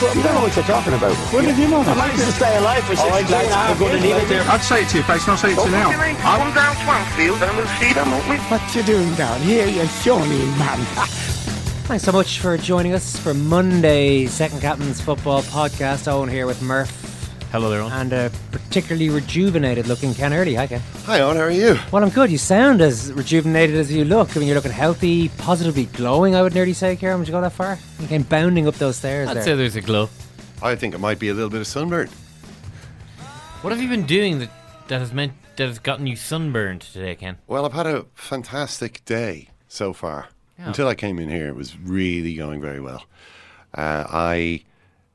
You don't know what you're talking about. What did you know? I managed to stay alive for 63 and a half years. mate. I'd say it to your face, and I'll say it to you now. I come down Swanfield and we'll see them, won't we? What you doing down here, you shawny man? Thanks so much for joining us for Monday's Second Captain's Football Podcast. Eoin here with Murph. Hello there, Eoin. And a particularly rejuvenated looking Ken Early. Hi, Ken. Hi, Eoin, how are you? Well, I'm good. You sound as rejuvenated as you look. I mean, you're looking healthy, positively glowing, I would nearly say, Ciaran. Would you go that far? You came bounding up those stairs I'd there. say there's a glow. I think it might be a little bit of sunburn. What have you been doing that, that has meant that has gotten you sunburned today, Ken? Well, I've had a fantastic day so far. Yeah. Until I came in here, it was really going very well. Uh, I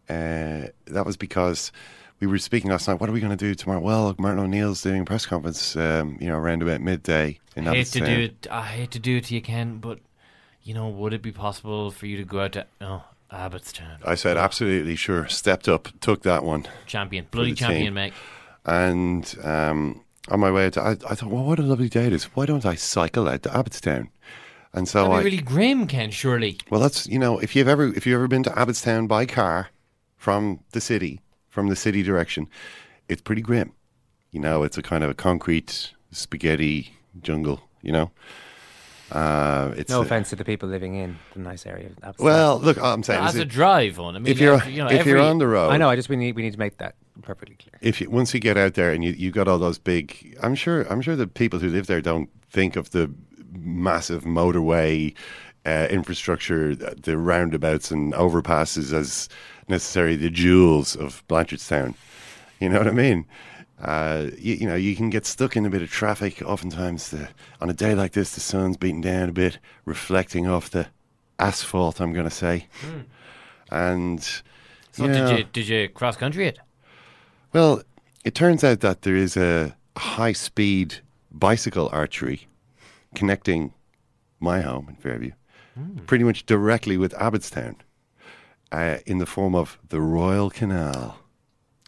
uh, that was because we were speaking last night. What are we going to do tomorrow? Well, Martin O'Neill's doing a press conference, um, you know, around about midday in I hate to do it. I hate to do it to you, Ken, but you know, would it be possible for you to go out to oh, Abbottstown? I said absolutely sure. Stepped up, took that one. champion, bloody champion, team. mate. And um, on my way to, I, I thought, well, what a lovely day it is. Why don't I cycle out to Abbottstown? And so That'd I, really grim, Ken. Surely. Well, that's you know, if you've ever if you've ever been to Abbottstown by car from the city, from the city direction, it's pretty grim. You know, it's a kind of a concrete spaghetti jungle. You know, uh, it's no a- offense to the people living in the nice area. of Abbotsford. Well, look, I'm saying As is a drive on. I mean, if you're you know, if you're on the road, I know. I just we need we need to make that perfectly clear. if you once you get out there and you you got all those big, I'm sure I'm sure the people who live there don't think of the massive motorway uh, infrastructure, the the roundabouts and overpasses as necessarily the jewels of Blanchardstown. You know what I mean? Uh, you, you know, you can get stuck in a bit of traffic. Oftentimes, the, on a day like this, the sun's beating down a bit, reflecting off the asphalt. I'm going to say, and So did you did you cross country it? well, it turns out that there is a high speed bicycle archery connecting my home in Fairview pretty much directly with Abbottstown uh, in the form of the Royal Canal.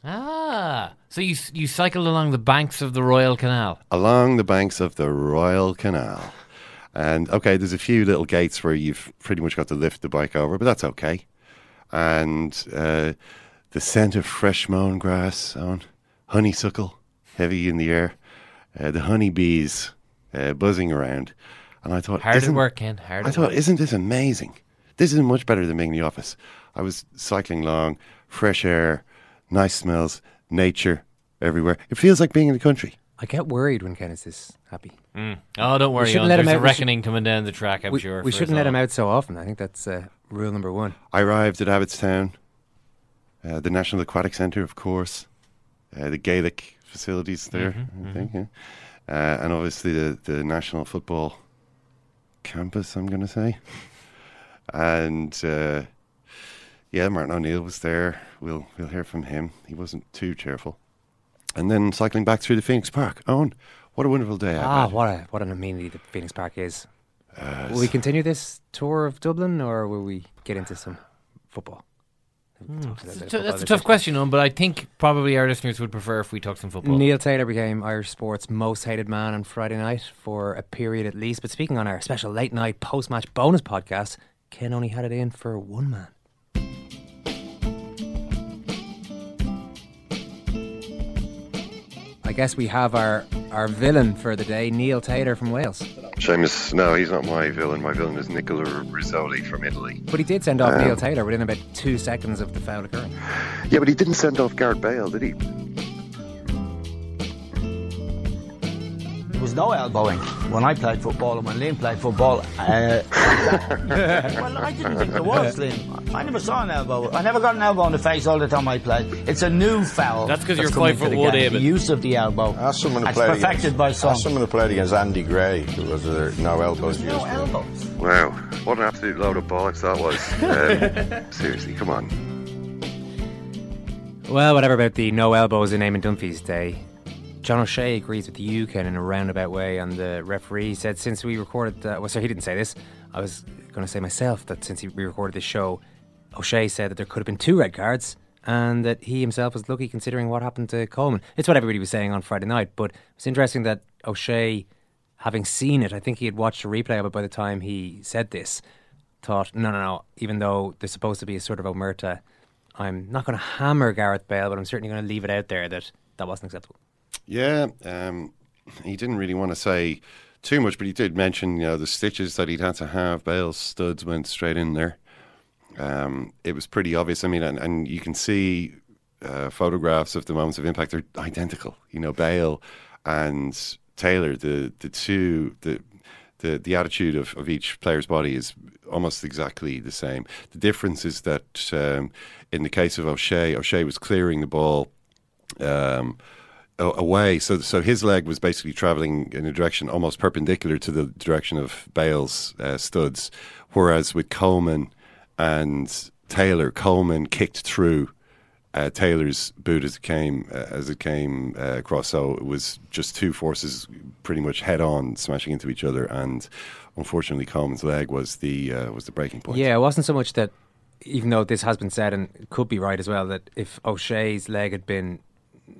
Ah, so you you cycled along the banks of the Royal Canal. Along the banks of the Royal Canal. And okay, there's a few little gates where you've pretty much got to lift the bike over, but that's okay. And uh, the scent of fresh mown grass on honeysuckle heavy in the air, uh, the honeybees uh, buzzing around. And I thought, Hard at work, Ken. Hard I thought, work. isn't this amazing? This is much better than being in the office. I was cycling along, fresh air, nice smells, nature everywhere. It feels like being in the country. I get worried when Ken is this happy. Mm. Oh, don't worry. shouldn't Eoin, let him There's out. a should- reckoning coming down the track. I'm we, sure. we shouldn't us let him out so often. I think that's uh, rule number one. I arrived at Abbottstown, uh, the National Aquatic Centre, of course, uh, the Gaelic facilities there, Mhm, I think, yeah. uh, and obviously the, the National Football Campus, I'm going to say. And uh, yeah, Martin O'Neill was there. We'll, we'll hear from him. He wasn't too cheerful. And then cycling back through the Phoenix Park. Eoin, what a wonderful day. Ah, what a what an amenity the Phoenix Park is. Uh, will we continue this tour of Dublin, or will we get into some football? That's a, that's a tough question, on, but I think probably our listeners would prefer if we talked some football. Neil Taylor became Irish sports' most hated man on Friday night for a period at least. But speaking on our special late night post match bonus podcast, Ken only had it in for one man. Guess we have our, our villain for the day, Neil Taylor from Wales. Seamus, no, he's not my villain. My villain is Nicola Rizzoli from Italy. But he did send off Um, Neil Taylor within about two seconds of the foul occurring. Yeah, but he didn't send off Gareth Bale, did he? No elbowing when I played football and when Liam played football. Uh, well, I didn't think there was, Liam. I never saw an elbow. I never got an elbow in the face all the time I played. It's a new foul. That's because you're playing five into the one, game. David. The use of the elbow. Ask someone who It's played perfected against, by some. Ask someone who played against Andy Gray. Who was there no elbows used? No elbows. Wow, what an absolute load of bollocks that was. Um, seriously, come on. Well, whatever about the no elbows in Eamon Dunphy's day. John O'Shea agrees with you, Ken, in a roundabout way, and the referee said since we recorded, uh, well, sorry, he didn't say this. I was going to say myself that since we recorded this show, O'Shea said that there could have been two red cards, and that he himself was lucky considering what happened to Coleman. It's what everybody was saying on Friday night, but it's interesting that O'Shea, having seen it, I think he had watched a replay of it by the time he said this, thought, no, no, no, even though there's supposed to be a sort of omerta, I'm not going to hammer Gareth Bale, but I'm certainly going to leave it out there that that wasn't acceptable. Yeah, um, he didn't really want to say too much, but he did mention you know the stitches that he'd had to have. Bale's studs went straight in there. Um, it was pretty obvious. I mean, and, and you can see uh, photographs of the moments of impact. They're identical. You know, Bale and Taylor, the the two the the the attitude of, of each player's body is almost exactly the same. The difference is that um, in the case of O'Shea, O'Shea was clearing the ball um, away, so so his leg was basically traveling in a direction almost perpendicular to the direction of Bale's uh, studs, whereas with Coleman and Taylor, Coleman kicked through uh, Taylor's boot as it came uh, as it came uh, across. So it was just two forces pretty much head on, smashing into each other, and unfortunately, Coleman's leg was the uh, was the breaking point. Yeah, it wasn't so much that, even though this has been said and could be right as well, that if O'Shea's leg had been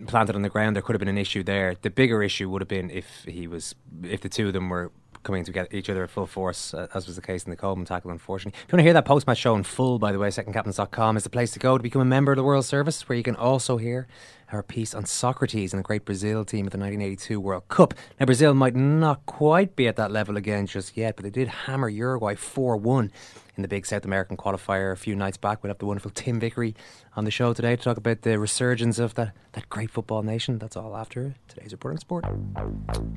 planted on the ground, there could have been an issue there. The bigger issue would have been if he was, if the two of them were coming to get each other at full force, uh, as was the case in the Coleman tackle, unfortunately. If you want to hear that post match show in full, by the way, secondcaptains.com is the place to go to become a member of the World Service, where you can also hear our piece on Socrates and the great Brazil team at the 1982 World Cup. Now, Brazil might not quite be at that level again just yet, but they did hammer Uruguay 4 1 in the big South American qualifier a few nights back. We'll have the wonderful Tim Vickery on the show today to talk about the resurgence of that, that great football nation. That's all after today's report on sport.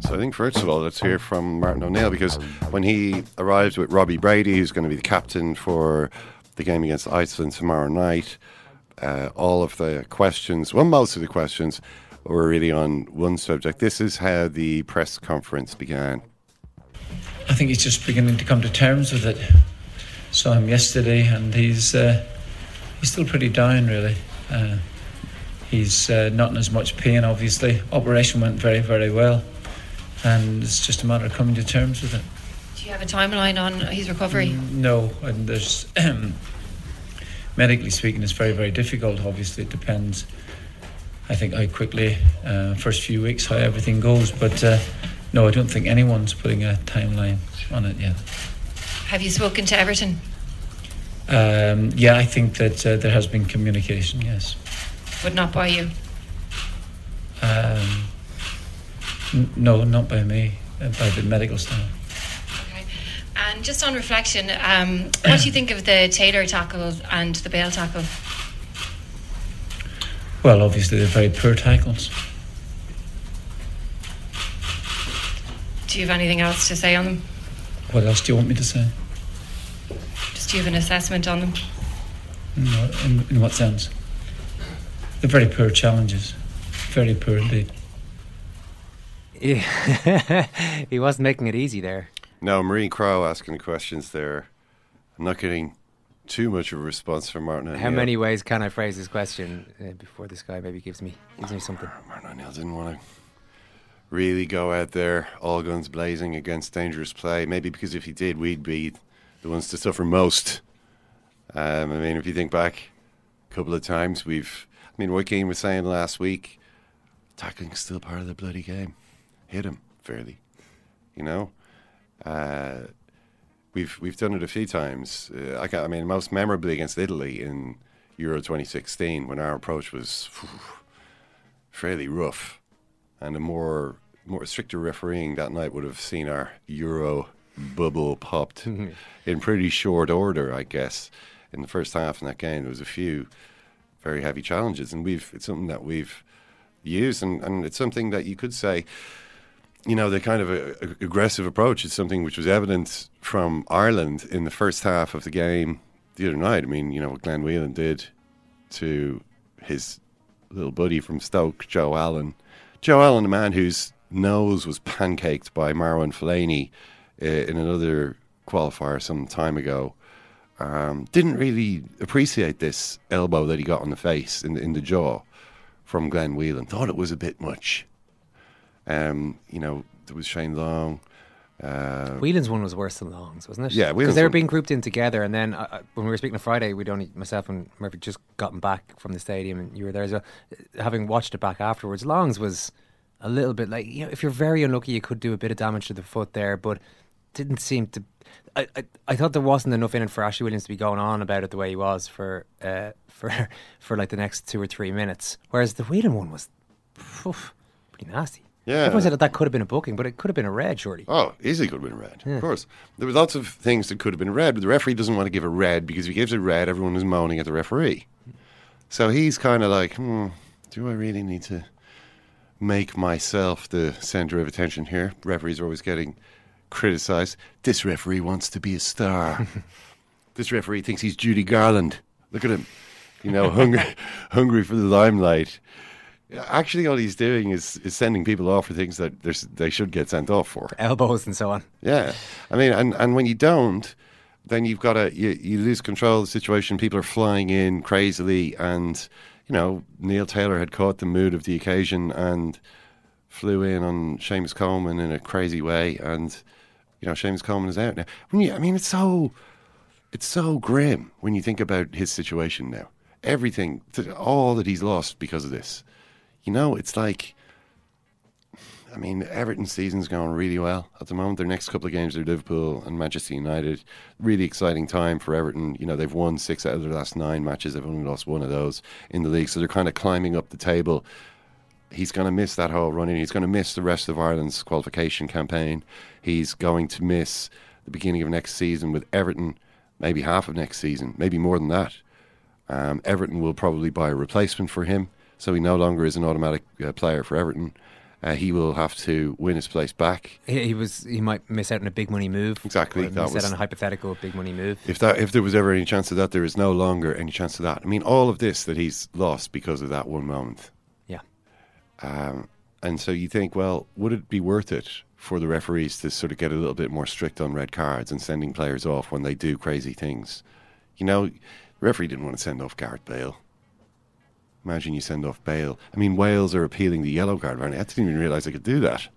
So I think first of all, let's hear from Martin O'Neill because when he arrived with Robbie Brady, who's going to be the captain for the game against Iceland tomorrow night, uh, all of the questions, well, most of the questions were really on one subject. This is how the press conference began. I think he's just beginning to come to terms with it. Saw him yesterday, and he's uh, he's still pretty down, really. Uh, he's uh, not in as much pain, obviously. Operation went very, very well, and it's just a matter of coming to terms with it. Do you have a timeline on his recovery? No, and there's medically speaking, it's very, very difficult. Obviously, it depends. I think how quickly, uh, first few weeks, how everything goes. But uh, no, I don't think anyone's putting a timeline on it yet. Have you spoken to Everton? Um, yeah, I think that uh, there has been communication. Yes. But not by you. Um, n- no, not by me, uh, by the medical staff. And just on reflection, um, what do you think of the Taylor tackle and the Bale tackle? Well, obviously they're very poor tackles. Do you have anything else to say on them? What else do you want me to say? Just do you have an assessment on them? No, in, in what sense? They're very poor challenges. Very poor indeed. Yeah. he wasn't making it easy there. No, Marie Crowe asking the questions there. I'm not getting too much of a response from Martin O'Neill. How many ways can I phrase this question uh, before this guy maybe gives me gives me something? Martin O'Neill didn't want to really go out there all guns blazing against dangerous play. Maybe because if he did, we'd be the ones to suffer most. Um, I mean, if you think back a couple of times. We've, I mean, Roy Keane was saying last week, tackling's still part of the bloody game. Hit him fairly, you know. Uh, we've we've done it a few times. Uh, I, I mean, most memorably against Italy in Euro 2016 when our approach was phew, fairly rough, and a more more stricter refereeing that night would have seen our Euro bubble popped hmm. in pretty short order, I guess. In the first half in that game, there was a few very heavy challenges, and we've it's something that we've used, and, and it's something that you could say you know, the kind of a, a- aggressive approach is something which was evident from Ireland in the first half of the game the other night. I mean, you know, what Glenn Whelan did to his little buddy from Stoke, Joe Allen. Joe Allen, a man whose nose was pancaked by Marwan Fellaini in another qualifier some time ago, um, didn't really appreciate this elbow that he got on the face, in the, in the jaw, from Glenn Whelan. Thought it was a bit much. Um, you know, there was Shane Long. Uh, Whelan's one was worse than Long's, wasn't it? Yeah, because they were one- being grouped in together, and then uh, uh, when we were speaking on Friday, we'd only myself and Murphy just gotten back from the stadium, and you were there as well. Uh, Having watched it back afterwards, Long's was a little bit like you know, if you're very unlucky, you could do a bit of damage to the foot there, but didn't seem to. I, I, I thought there wasn't enough in it for Ashley Williams to be going on about it the way he was for uh, for for like the next two or three minutes, whereas the Whelan one was phew, pretty nasty. Yeah. everyone said that that could have been a booking, but it could have been a red, surely. Oh, easily could have been a red. Yeah. Of course. There were lots of things that could have been red, but the referee doesn't want to give a red because if he gives a red, everyone is moaning at the referee. So he's kind of like, hmm, do I really need to make myself the center of attention here? Referees are always getting criticized. This referee wants to be a star. this referee thinks he's Judy Garland. Look at him, you know, hungry, hungry for the limelight. Actually, all he's doing is, is sending people off for things that they should get sent off for. Elbows and so on. Yeah, I mean, and, and when you don't, then you've got to you, you lose control of the situation. People are flying in crazily, and you know Neil Taylor had caught the mood of the occasion and flew in on Seamus Coleman in a crazy way, and you know Seamus Coleman is out now. When you, I mean, it's so it's so grim when you think about his situation now. Everything, all that he's lost because of this. You know, it's like I mean, Everton's season's going really well at the moment. Their next couple of games are Liverpool and Manchester United. Really exciting time for Everton. You know, they've won six out of their last nine matches. They've only lost one of those in the league, so they're kind of climbing up the table. He's going to miss that whole run in. He's going to miss the rest of Ireland's qualification campaign. He's going to miss the beginning of next season with Everton, maybe half of next season, maybe more than that. Um, Everton will probably buy a replacement for him, so he no longer is an automatic uh, player for Everton. Uh, he will have to win his place back. He, he was. He might miss out on a big money move. Exactly, that miss was- out on a hypothetical big money move. If that, if there was ever any chance of that, there is no longer any chance of that. I mean, all of this that he's lost because of that one moment. Um, and so you think, well, would it be worth it for the referees to sort of get a little bit more strict on red cards and sending players off when they do crazy things? You know, the referee didn't want to send off Gareth Bale. Imagine you send off Bale. I mean, Wales are appealing the yellow card. Right? I didn't even realise they could do that.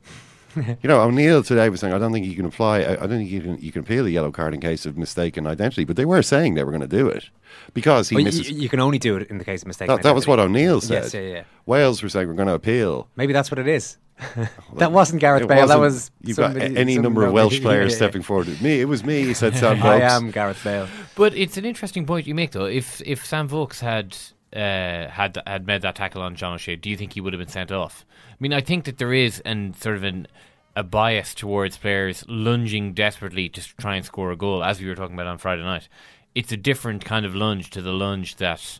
you know, O'Neill today was saying, I don't think you can apply, I, I don't think you can, you can appeal the yellow card in case of mistaken identity. But they were saying they were going to do it because he Well, misses. you, can only do it in the case of mistaken. that, that was what O'Neill said. Yes, yeah, yeah. Wales were saying we're going to appeal. Maybe that's what it is. that wasn't Gareth Bale. That wasn't- was you've somebody- a- any some number of Welsh players yeah. stepping forward. Me, it was me. He Said Sam I am Gareth Bale. But it's an interesting point you make, though. If if Sam Vokes had uh, had had made that tackle on John O'Shea, do you think he would have been sent off? I mean, I think that there is an sort of an a bias towards players lunging desperately to try and score a goal, as we were talking about on Friday night. It's a different kind of lunge to the lunge that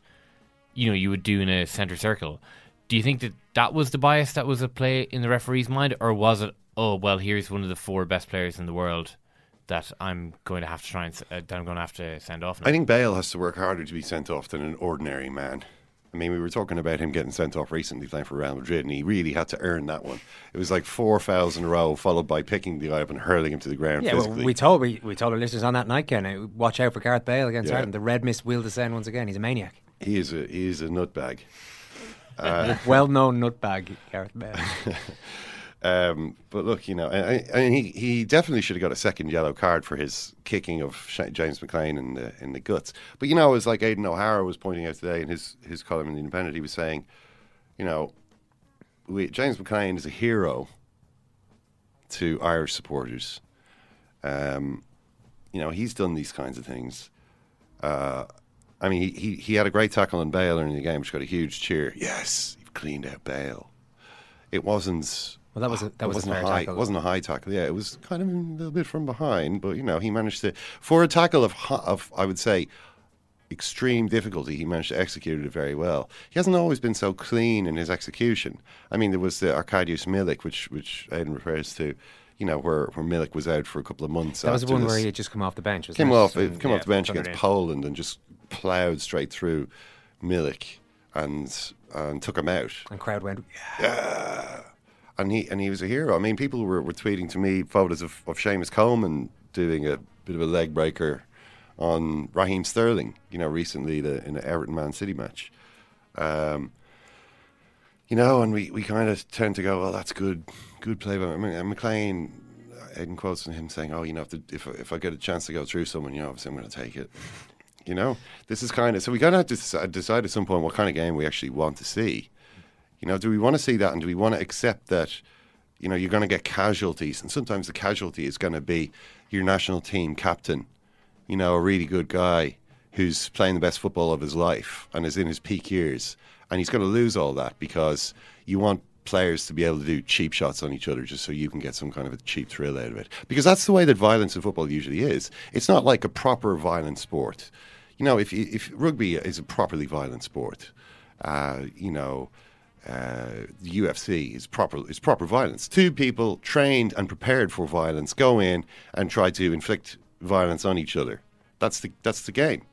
you know you would do in a centre circle. Do you think that that was the bias that was at play in the referee's mind, or was it? Oh well, here's one of the four best players in the world that I'm going to have to try and uh, that I'm going to have to send off. Now. I think Bale has to work harder to be sent off than an ordinary man. I mean, we were talking about him getting sent off recently playing for Real Madrid, and he really had to earn that one. It was like four fouls in a row, followed by picking the guy up and hurling him to the ground Yeah, well, we told we, we told our listeners on that night, Ken, watch out for Gareth Bale against Yeah. Ireland. The red mist will descend once again. He's a maniac. he is a he is a nutbag. Uh, well known nutbag, Gareth Bale. Um, but look, you know, he, he definitely should have got a second yellow card for his kicking of James McLean in the in the guts. But you know, it was like Aidan O'Hara was pointing out today in his his column in the Independent. He was saying, you know, we, James McLean is a hero to Irish supporters. Um, you know, he's done these kinds of things. Uh, I mean, he, he he had a great tackle on Bale in the game, which got a huge cheer. Yes, you've cleaned out Bale. It wasn't. Well, that was a, that was wasn't a fair high. tackle. It wasn't a high tackle. Yeah, it was kind of a little bit from behind, but you know, he managed to for a tackle of of I would say extreme difficulty. He managed to execute it very well. He hasn't always been so clean in his execution. I mean, there was the Arkadiusz Milik, which which Aidan refers to. You know, where where Milik was out for a couple of months. That was the one this. where he had just come off the bench. wasn't Came it? off, uh, So, came yeah, off the bench against. Poland and just ploughed straight through Milik and and took him out. And crowd went. Yeah. And he and he was a hero. I mean, people were, were tweeting to me photos of, of Seamus Coleman doing a bit of a leg breaker on Raheem Sterling. You know, recently the, in the Everton Man City match. Um, you know, and we, we kind of tend to go, well, that's good, good play by mean, McLean. Aidan quotes him saying, "Oh, you know, if, the, if if I get a chance to go through someone, you know, obviously I'm going to take it." You know, this is kind of so we got to decide at some point what kind of game we actually want to see. You know, do we want to see that, and do we want to accept that? You know, you're going to get casualties, and sometimes the casualty is going to be your national team captain. You know, a really good guy who's playing the best football of his life and is in his peak years, and he's going to lose all that because you want players to be able to do cheap shots on each other just so you can get some kind of a cheap thrill out of it. Because that's the way that violence in football usually is. It's not like a proper violent sport. You know, if if rugby is a properly violent sport, uh, you know, uh, the UFC is proper is proper violence. Two people trained and prepared for violence go in and try to inflict violence on each other. That's the that's the game.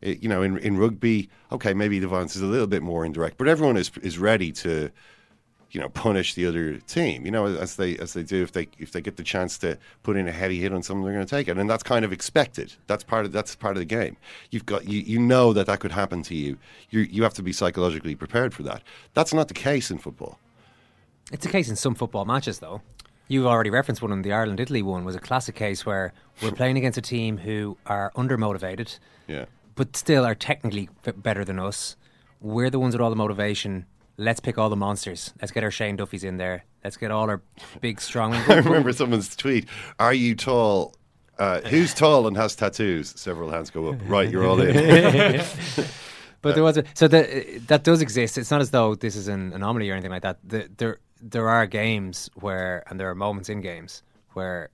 It- you know, in in rugby, okay, maybe the violence is a little bit more indirect, but everyone is is ready to, you know, punish the other team. You know, as they as they do if they if they get the chance to put in a heavy hit on someone, they're going to take it, and that's kind of expected. That's part of that's part of the game. You've got you you know that that could happen to you. You you have to be psychologically prepared for that. That's not the case in football. It's a case in some football matches, though. You've already referenced one in the Ireland Italy one was a classic case where we're playing against a team who are undermotivated, Yeah. but still are technically better than us. We're the ones with all the motivation. Let's pick all the monsters. Let's get our Shane Duffys in there. Let's get all our big, strong. I remember someone's tweet: "Are you tall? Uh, who's tall and has tattoos?" Several hands go up. Right, you're all in. But there was a, so that that does exist. It's not as though this is an anomaly or anything like that. The, there there are games where, and there are moments in games where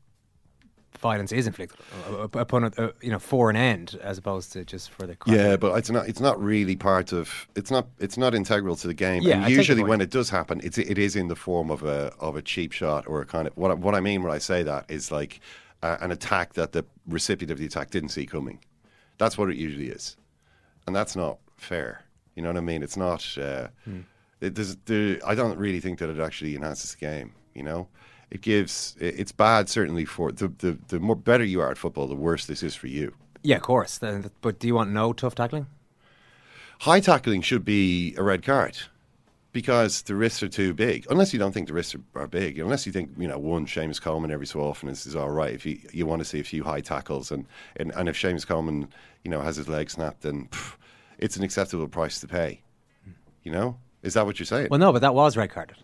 violence is inflicted upon uh, you know for an end as opposed to just for the crime. Yeah, but it's not. It's not really part of. It's not. It's not integral to the game. Yeah, and I usually when it does happen, it's it is in the form of a of a cheap shot or a kind of what I, what I mean when I say that is like uh, an attack that the recipient of the attack didn't see coming. That's what it usually is, and that's not fair. You know what I mean? It's not. Uh, Hmm. it does, there, I don't really think that it actually enhances the game. You know, it gives. It's bad certainly for the, the the more better you are at football, the worse this is for you. Yeah, of course. But do you want no tough tackling? High tackling should be a red card because the risks are too big. Unless you don't think the risks are, are big. Unless you think you know one Seamus Coleman every so often is, is all right. If you you want to see a few high tackles and and, and if Seamus Coleman you know has his leg snapped, then pff, it's an acceptable price to pay. You know, is that what you're saying? Well, no, but that was red carded.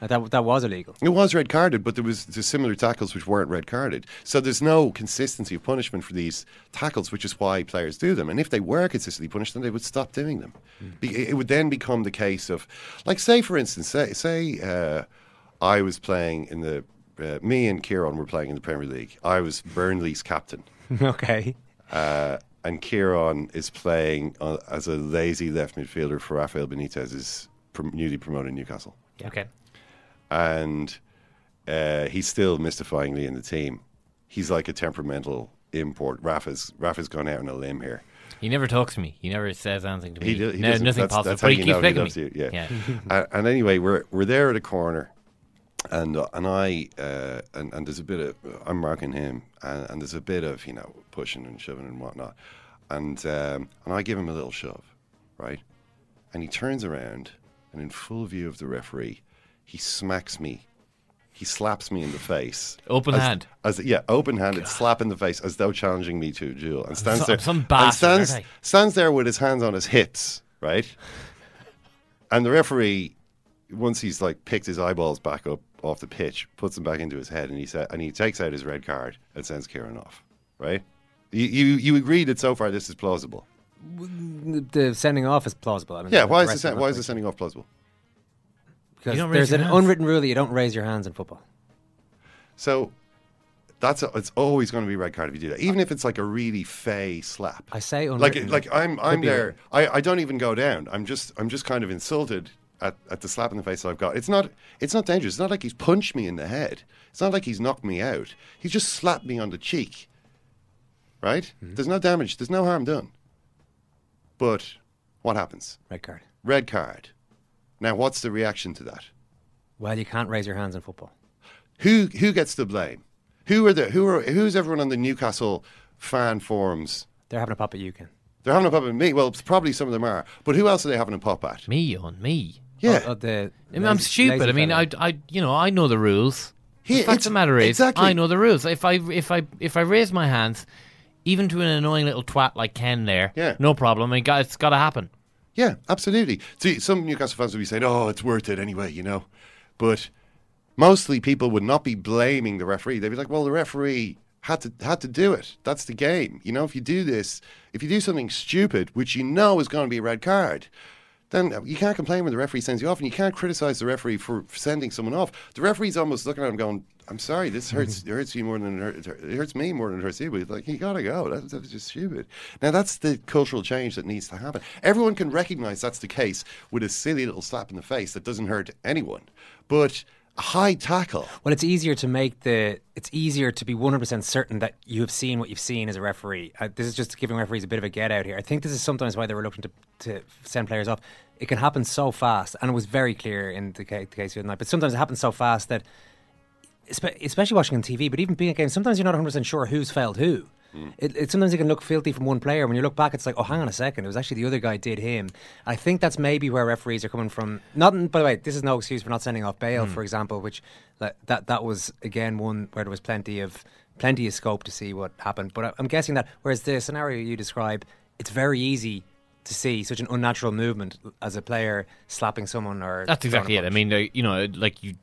That that was illegal. It was red carded, but there was similar tackles which weren't red carded. So there's no consistency of punishment for these tackles, which is why players do them. And if they were consistently punished, then they would stop doing them. Be- It would then become the case of, like, say for instance, say say uh, I was playing in the, uh, me and Ciaran were playing in the Premier League. I was Burnley's captain. okay. Uh, and Ciaran is playing uh, as a lazy left midfielder for Rafael Benitez, is newly promoted Newcastle Okay. And uh, he's still mystifyingly in the team. He's like a temperamental import. Rafa's Rafa's gone out on a limb here. He never talks to me. He never says anything to me. He, do, he no, nothing that's, positive. That's but he keeps loves me. you. Yeah. Yeah. uh, and anyway, we're we're there at a corner, and uh, and I uh, and and there's a bit of I'm marking him, and, and there's a bit of you know pushing and shoving and whatnot, and um, and I give him a little shove, right, and he turns around, and in full view of the referee, he smacks me he slaps me in the face. Open As- hand. As yeah, open handed slap in the face as though challenging me to a duel, and stands Some- there. some and bastard, stands, aren't stands there with his hands on his hips, right? And the referee, once he's like picked his eyeballs back up off the pitch, puts them back into his head, and he said, and he takes out his red card and sends Ciaran off. Right? You you, you agree that so far this is plausible? The sending off is plausible. I mean, Yeah. Why is rest the sen- why is the sending off plausible? There's an hands. unwritten rule that you don't raise your hands in football. So that's a, it's always going to be red card if you do that, even if it's like a really fey slap. I say like unwritten. like I'm I'm there. I, I don't even go down. I'm just I'm just kind of insulted at, at the slap in the face that I've got. It's not it's not dangerous. It's not like he's punched me in the head. It's not like he's knocked me out. He's just slapped me on the cheek. Right? Mm-hmm. There's no damage. There's no harm done. But what happens? Red card. Red card. Now, what's the reaction to that? Well, you can't raise your hands in football. Who who gets the blame? Who are the who are who's everyone on the Newcastle fan forums? They're having a pop at you, Ken. They're having a pop at me. Well, probably some of them are. But who else are they having a pop at? Me on me. Yeah. Oh, oh, the I mean, I'm stupid. I mean. I, I, you know, I know the rules. He- the fact of it's- the matter is, exactly. I know the rules. If I, if I, if I raise my hands, even to an annoying little twat like Ken there, Yeah. no problem. I mean, it's got to happen. Yeah, absolutely. See, some Newcastle fans would be saying, "Oh, it's worth it anyway," you know. But mostly people would not be blaming the referee. They'd be like, "Well, the referee had to had to do it. That's the game. You know, if you do this, if you do something stupid, which you know is going to be a red card." Then you can't complain when the referee sends you off, and you can't criticize the referee for sending someone off. The referee's almost looking at him, going, "I'm sorry, this hurts. It hurts you more than it hurts, it hurts me more than it hurts you." But like, "You gotta go. That's, that's just stupid." Now that's the cultural change that needs to happen. Everyone can recognize that's the case with a silly little slap in the face that doesn't hurt anyone, but a high tackle. Well, it's easier to make the. It's easier to be 100% certain that you have seen what you've seen as a referee. Uh, this is just giving referees a bit of a get out here. I think this is sometimes why they were looking to, to send players off. It can happen so fast, and it was very clear in the, ca- the case the other night, but sometimes it happens so fast that, especially watching on TV, but even being at games, sometimes you're not 100% sure who's failed who. It, it, sometimes it can look filthy from one player. When you look back, it's like, oh, hang on a second. It was actually the other guy did him. I think that's maybe where referees are coming from. Not, by the way, this is no excuse for not sending off Bale, hmm. for example, which that, that that was again one where there was plenty of plenty of scope to see what happened. But I, I'm guessing that whereas the scenario you describe, it's very easy to see such an unnatural movement as a player slapping someone or That's exactly it. I mean, you know, like you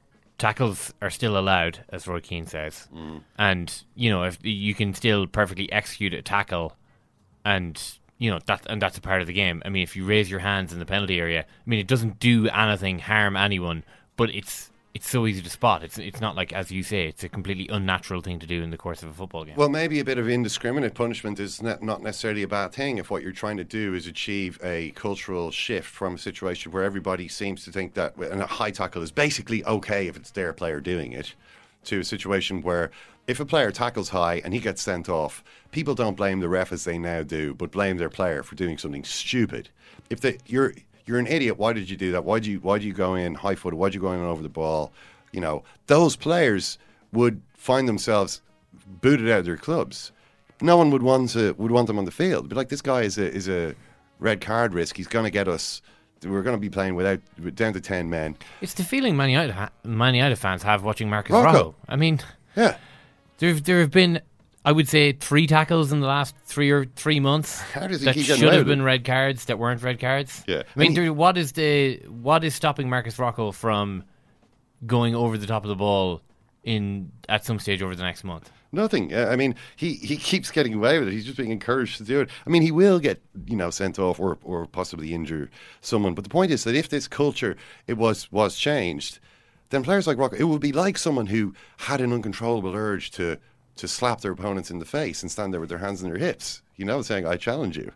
tackles are still allowed, as Roy Keane says, mm. and you know, if you can still perfectly execute a tackle, and you know that, and that's a part of the game. I mean, if you raise your hands in the penalty area, I mean, it doesn't do anything harm anyone, but it's it's so easy to spot. It's it's not like, as you say, it's a completely unnatural thing to do in the course of a football game. Well, maybe a bit of indiscriminate punishment is not, not necessarily a bad thing if what you're trying to do is achieve a cultural shift from a situation where everybody seems to think that a high tackle is basically okay if it's their player doing it, to a situation where if a player tackles high and he gets sent off, people don't blame the ref as they now do, but blame their player for doing something stupid. If they, you're you're an idiot, why did you do that? Why do you why do you go in high footed? Why would you go in over the ball? You know, those players would find themselves booted out of their clubs. No one would want to would want them on the field. But like this guy is a is a red card risk. He's going to get us. We're going to be playing without with down to ten men. It's the feeling Man United, ha- Man United fans have watching Marcos Rojo. Rojo. I mean, Yeah, there there have been, I would say, three tackles in the last three or three months How does he that should have been red cards that weren't red cards. Yeah. I mean, And- there, what is the what is stopping Marcos Rojo from going over the top of the ball in at some stage over the next month? Nothing. Uh, I mean, he, he keeps getting away with it. He's just being encouraged to do it. I mean, he will get you know sent off or or possibly injure someone. But the point is that if this culture it was was changed, then players like Rock, it would be like someone who had an uncontrollable urge to to slap their opponents in the face and stand there with their hands on their hips, you know, saying "I challenge you."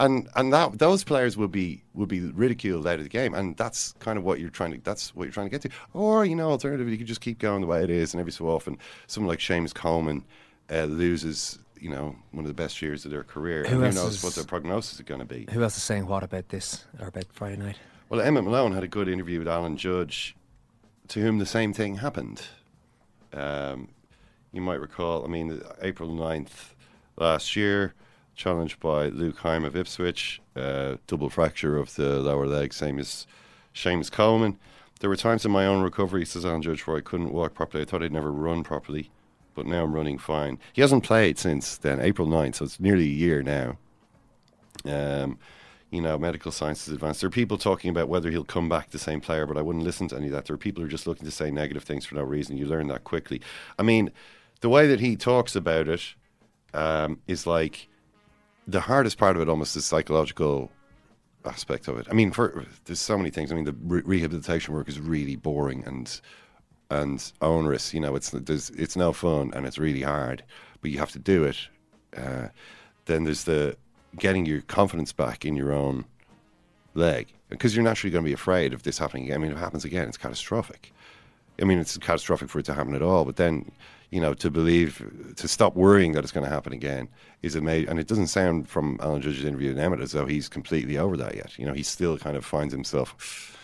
And and that those players would be would be ridiculed out of the game, and that's kind of what you're trying to that's what you're trying to get to. Or you know, alternatively, you could just keep going the way it is, and every so often, someone like Seamus Coleman uh, loses, you know, one of the best years of their career. Who and who knows is- what their prognosis is going to be? Who else is saying what about this or about Friday night? Well, Emmet Malone had a good interview with Alan Judge, to whom the same thing happened. Um, you might recall, I mean, April 9th last year, challenged by Luke Hyam of Ipswich, uh, double fracture of the lower leg, same as Seamus Coleman. There were times in my own recovery, says Judge, where I couldn't walk properly. I thought I'd never run properly, but now I'm running fine. He hasn't played since then, April 9th, so it's nearly a year now. Um, you know, medical science is advanced. There are people talking about whether he'll come back the same player, but I wouldn't listen to any of that. There are people who are just looking to say negative things for no reason. You learn that quickly. I mean, the way that he talks about it um, is like the hardest part of it almost is psychological aspect of it. I mean, for there's so many things. I mean, the re- rehabilitation work is really boring and and onerous. You know, it's there's it's no fun and it's really hard, but you have to do it. Uh, then there's the getting your confidence back in your own leg because you're naturally going to be afraid of this happening again. I mean, if it happens again, it's catastrophic. I mean, it's catastrophic for it to happen at all. But then, you know, to believe, to stop worrying that it's going to happen again is amazing. And it doesn't sound from Alan Judge's interview in Emmet as though he's completely over that yet. You know, he still kind of finds himself,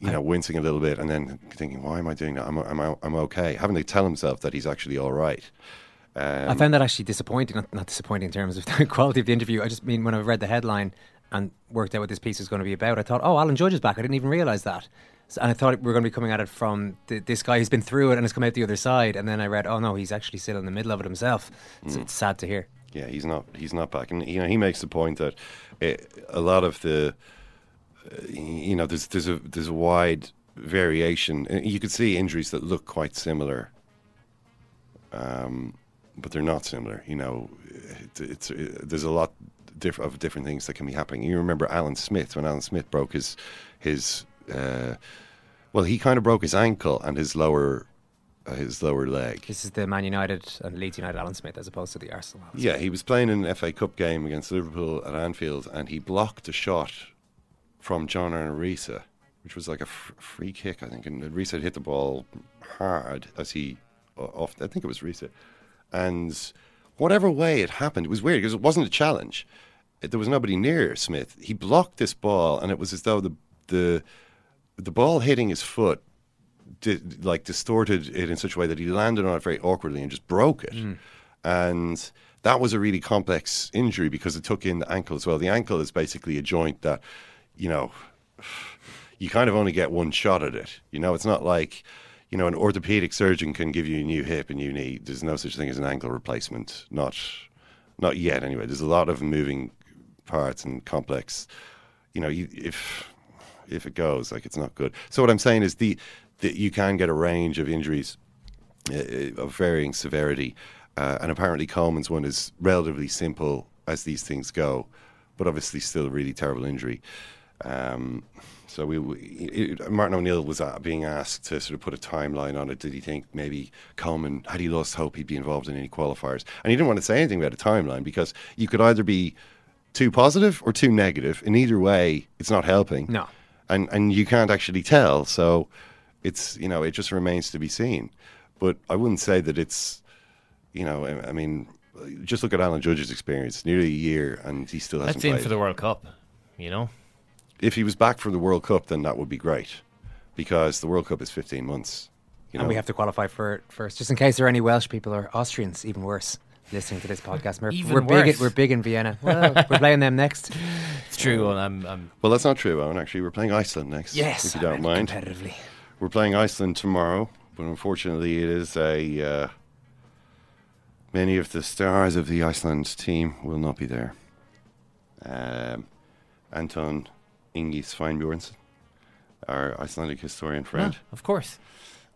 you know, wincing a little bit and then thinking, why am I doing that? I'm, I'm, I'm okay. Having to tell himself that he's actually all right. Um, I found that actually disappointing. Not, not disappointing in terms of the quality of the interview. I just mean when I read the headline and worked out what this piece was going to be about, I thought, oh, Alan Judge is back. I didn't even realise that. So, and I thought we were going to be coming at it from the, this guy who's been through it and has come out the other side. And then I read, oh no, he's actually still in the middle of it himself. So Mm. it's sad to hear. Yeah, he's not. He's not back, and you know he makes the point that it, a lot of the, uh, you know, there's there's a there's a wide variation. You could see injuries that look quite similar, um, but they're not similar. You know, it, it's uh there's a lot diff- of different things that can be happening. You remember Alan Smith when Alan Smith broke his his uh, well, he kind of broke his ankle and his lower uh, his lower leg. This is the Man United and Leeds United Alan Smith as opposed to the Arsenal. Alan Yeah, he was playing in an FA Cup game against Liverpool at Anfield, and he blocked a shot from John Arne Riise, which was like a f- free kick, I think. And Arisa hit the ball hard as he off. I think it was Arisa, and whatever way it happened, it was weird because it wasn't a challenge. There was nobody near Smith. He blocked this ball, and it was as though the the the ball hitting his foot did, like distorted it in such a way that he landed on it very awkwardly and just broke it. Mm. And that was a really complex injury because it took in the ankle as well. The ankle is basically a joint that, you know, you kind of only get one shot at it. You know, it's not like, you know, an orthopedic surgeon can give you a new hip and new knee. There's no such thing as an ankle replacement. Not, not yet. Anyway, there's a lot of moving parts and complex. You know, you, if if it goes, like it's not good. So what I'm saying is the, the you can get a range of injuries uh, of varying severity, uh, and apparently Coleman's one is relatively simple as these things go, but obviously still a really terrible injury. Um, so we, we it, Martin O'Neill was uh, being asked to sort of put a timeline on it. Did he think maybe Coleman had he lost hope he'd be involved in any qualifiers? And he didn't want to say anything about a timeline because you could either be too positive or too negative. In either way, it's not helping. No. And and you can't actually tell. So it's you know it just remains to be seen. But I wouldn't say that it's you know I, I mean just look at Alan Judge's experience, nearly a year, and he still hasn't That's in played. for the World Cup, you know. if he was back for the World Cup, then that would be great, because the World Cup is 15 months. You know, and we have to qualify for it first, just in case there are any Welsh people or Austrians, even worse, listening to this podcast. We're, Even we're big. worse. In, we're big in Vienna. Well, we're playing them next. It's true. and I'm, I'm Well, that's not true, Eoin. Actually, we're playing Iceland next. Yes, if you don't mind. competitively. We're playing Iceland tomorrow, but unfortunately, it is a. Uh, many of the stars of the Iceland team will not be there. Um, Anton Ingi Sveinbjörnsson, our Icelandic historian friend, Yeah, of course.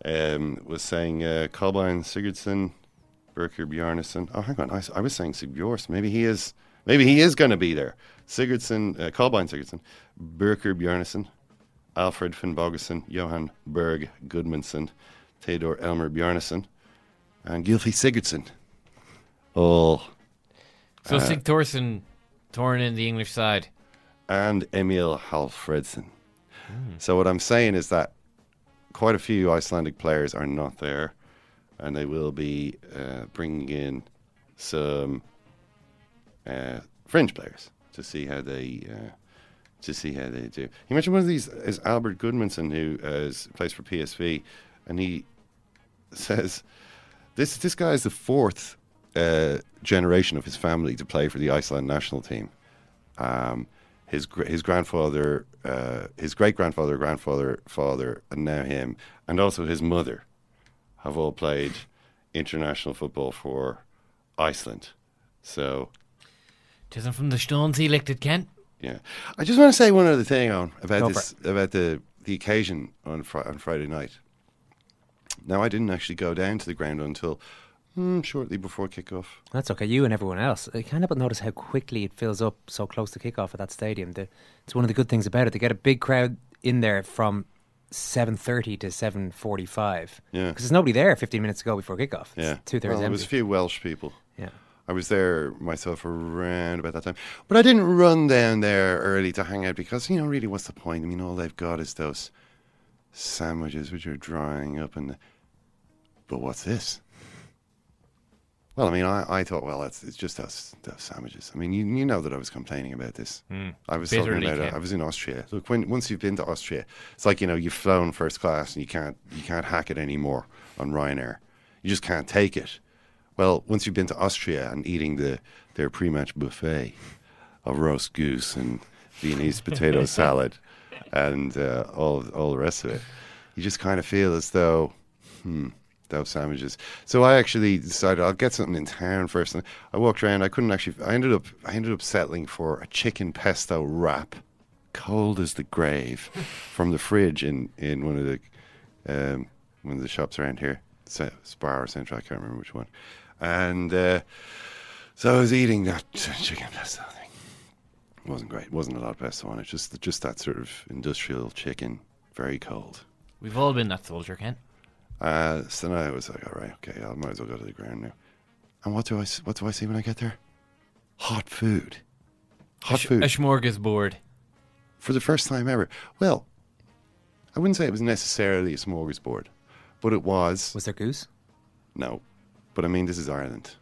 um, was saying uh, Kolbein Sigurdsson, Birkir Bjarnason. Oh, hang on, I, I was saying Sigbjors. Maybe he is. Maybe he is going to be there. Sigurdsson, uh, Kolbein Sigurdsson, Birkir Bjarnason, Alfred Finnbogason, Johan Berg Gudmundsson, Theodor Elmar Bjarnason, and Gylfi Sigurdsson. All. So uh, Sig Thorson torn in the English side. and Emil Hallfredsson. So what I'm saying is that quite a few Icelandic players are not there, and they will be uh, bringing in some uh, fringe players to see how they uh, to see how they do. You mentioned one of these is Albert Gudmundsson, who uh, plays for PSV, and he says this this guy is the fourth uh, generation of his family to play for the Iceland national team. Um, his his grandfather, uh, his great grandfather, grandfather, father, and now him, and also his mother, have all played international football for Iceland. So Tisn't from the Stones he elected Kent. yeah, I just want to say one other thing on about this about the the occasion on fri- on Friday night. Now I didn't actually go down to the ground until mm, shortly before kickoff. That's okay. You and everyone else. I can't help but notice how quickly it fills up so close to kickoff at that stadium. The, it's one of the good things about it. They get a big crowd in there from seven thirty to seven forty-five. Yeah. because there's nobody there fifteen minutes ago before kickoff. It's Yeah, two thirds well, there was a few Welsh people. Yeah. I was there myself around about that time, but I didn't run down there early to hang out because you know really what's the point? I mean, all they've got is those sandwiches which are drying up, and but what's this? Well, I mean, I, I thought, well, that's it's just those sandwiches. I mean, you you know that I was complaining about this. Mm. I was Bitterly, talking about it. I was in Austria. Look, when once you've been to Austria, it's like you know you've flown first class and you can't you can't hack it anymore on Ryanair. You just can't take it. Well, once you've been to Austria and eating the their pre-match buffet of roast goose and Viennese potato salad and uh, all all the rest of it, you just kind of feel as though, hmm, those sandwiches. So I actually decided I'll get something in town first. And I walked around. I couldn't actually. I ended up. I ended up settling for a chicken pesto wrap, cold as the grave, from the fridge in in one of the um, one of the shops around here, Spar or Centra. I can't remember which one. And uh, so I was eating that chicken pesto thing. It wasn't great. It wasn't a lot of pesto on it. Just just that sort of industrial chicken, very cold. We've all been that soldier, Kent. Uh, so then I was like, all right, okay, I might as well go to the ground now. And what do I s- what do I see when I get there? Hot food. Hot a, sh- food a smorgasbord. for the first time ever. Well, I wouldn't say it was necessarily a smorgasbord, but it was. Was there goose? No, but I mean, this is Ireland.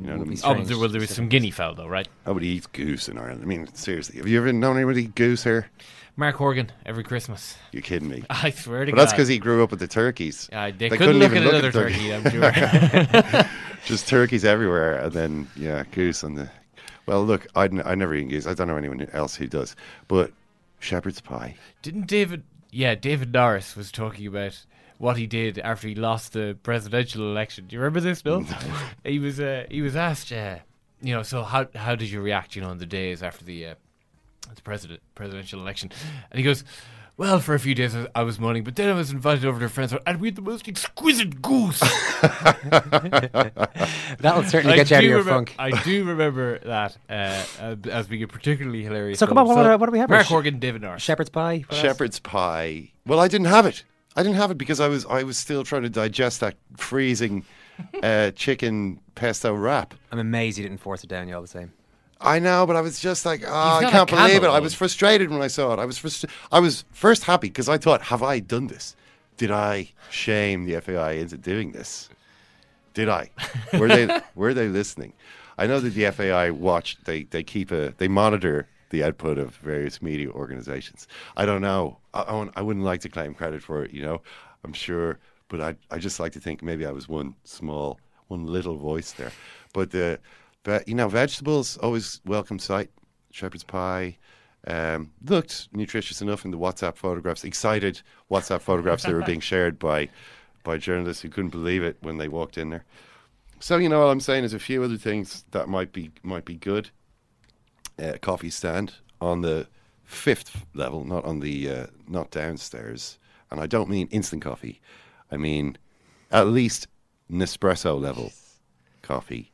You know what I mean? Oh, there, well, there was some guinea fowl, though, right? Oh, Nobody eats goose in Ireland. I mean, seriously, have you ever known anybody eat goose here? Mark Horgan every Christmas. You're kidding me. I swear to but God. that's because he grew up with the turkeys. Yeah, they couldn't look at another turkey, I'm sure. Just turkeys everywhere, and then yeah, goose on the. Well, look, I I never eat goose. I don't know anyone else who does, but shepherd's pie. Didn't David? Yeah, David Norris was talking about what he did after he lost the presidential election. Do you remember this? No. he was. Uh, he was asked. Uh, you know, so how how did you react? You know, in the days after the uh, the president presidential election, and he goes. Well, for a few days I- I was moaning, but then I was invited over to a friend's house, and we had the most exquisite goose. That'll certainly I get you out of your remem- funk. I do remember that uh, as being a particularly hilarious. So come on, film. what, what do we have? Mark Sh- Horgan, David Norris. Shepherd's pie. What else? Shepherd's pie. Well, I didn't have it. I didn't have it because I was I was still trying to digest that freezing uh, chicken pesto wrap. I'm amazed you didn't force it down you all the same. I know, but I was just like, oh, I can't believe it. I was frustrated when I saw it. I was frustra- I was first happy because I thought, have I done this? Did I shame the FAI into doing this? Did I? Were they were they listening? I know that the FAI watch. They they keep a they monitor the output of various media organizations. I don't know. I, I, wouldn't- I wouldn't like to claim credit for it. You know, I'm sure, but I I just like to think maybe I was one small, one little voice there. But the, but you know, vegetables always welcome sight. Shepherd's pie. Um, looked nutritious enough in the WhatsApp photographs. Excited WhatsApp photographs that were being shared by by journalists who couldn't believe it when they walked in there. So you know, all I'm saying is a few other things that might be might be good. Uh, coffee stand on the fifth level, not on the uh, not downstairs, and I don't mean instant coffee. I mean at least Nespresso level coffee.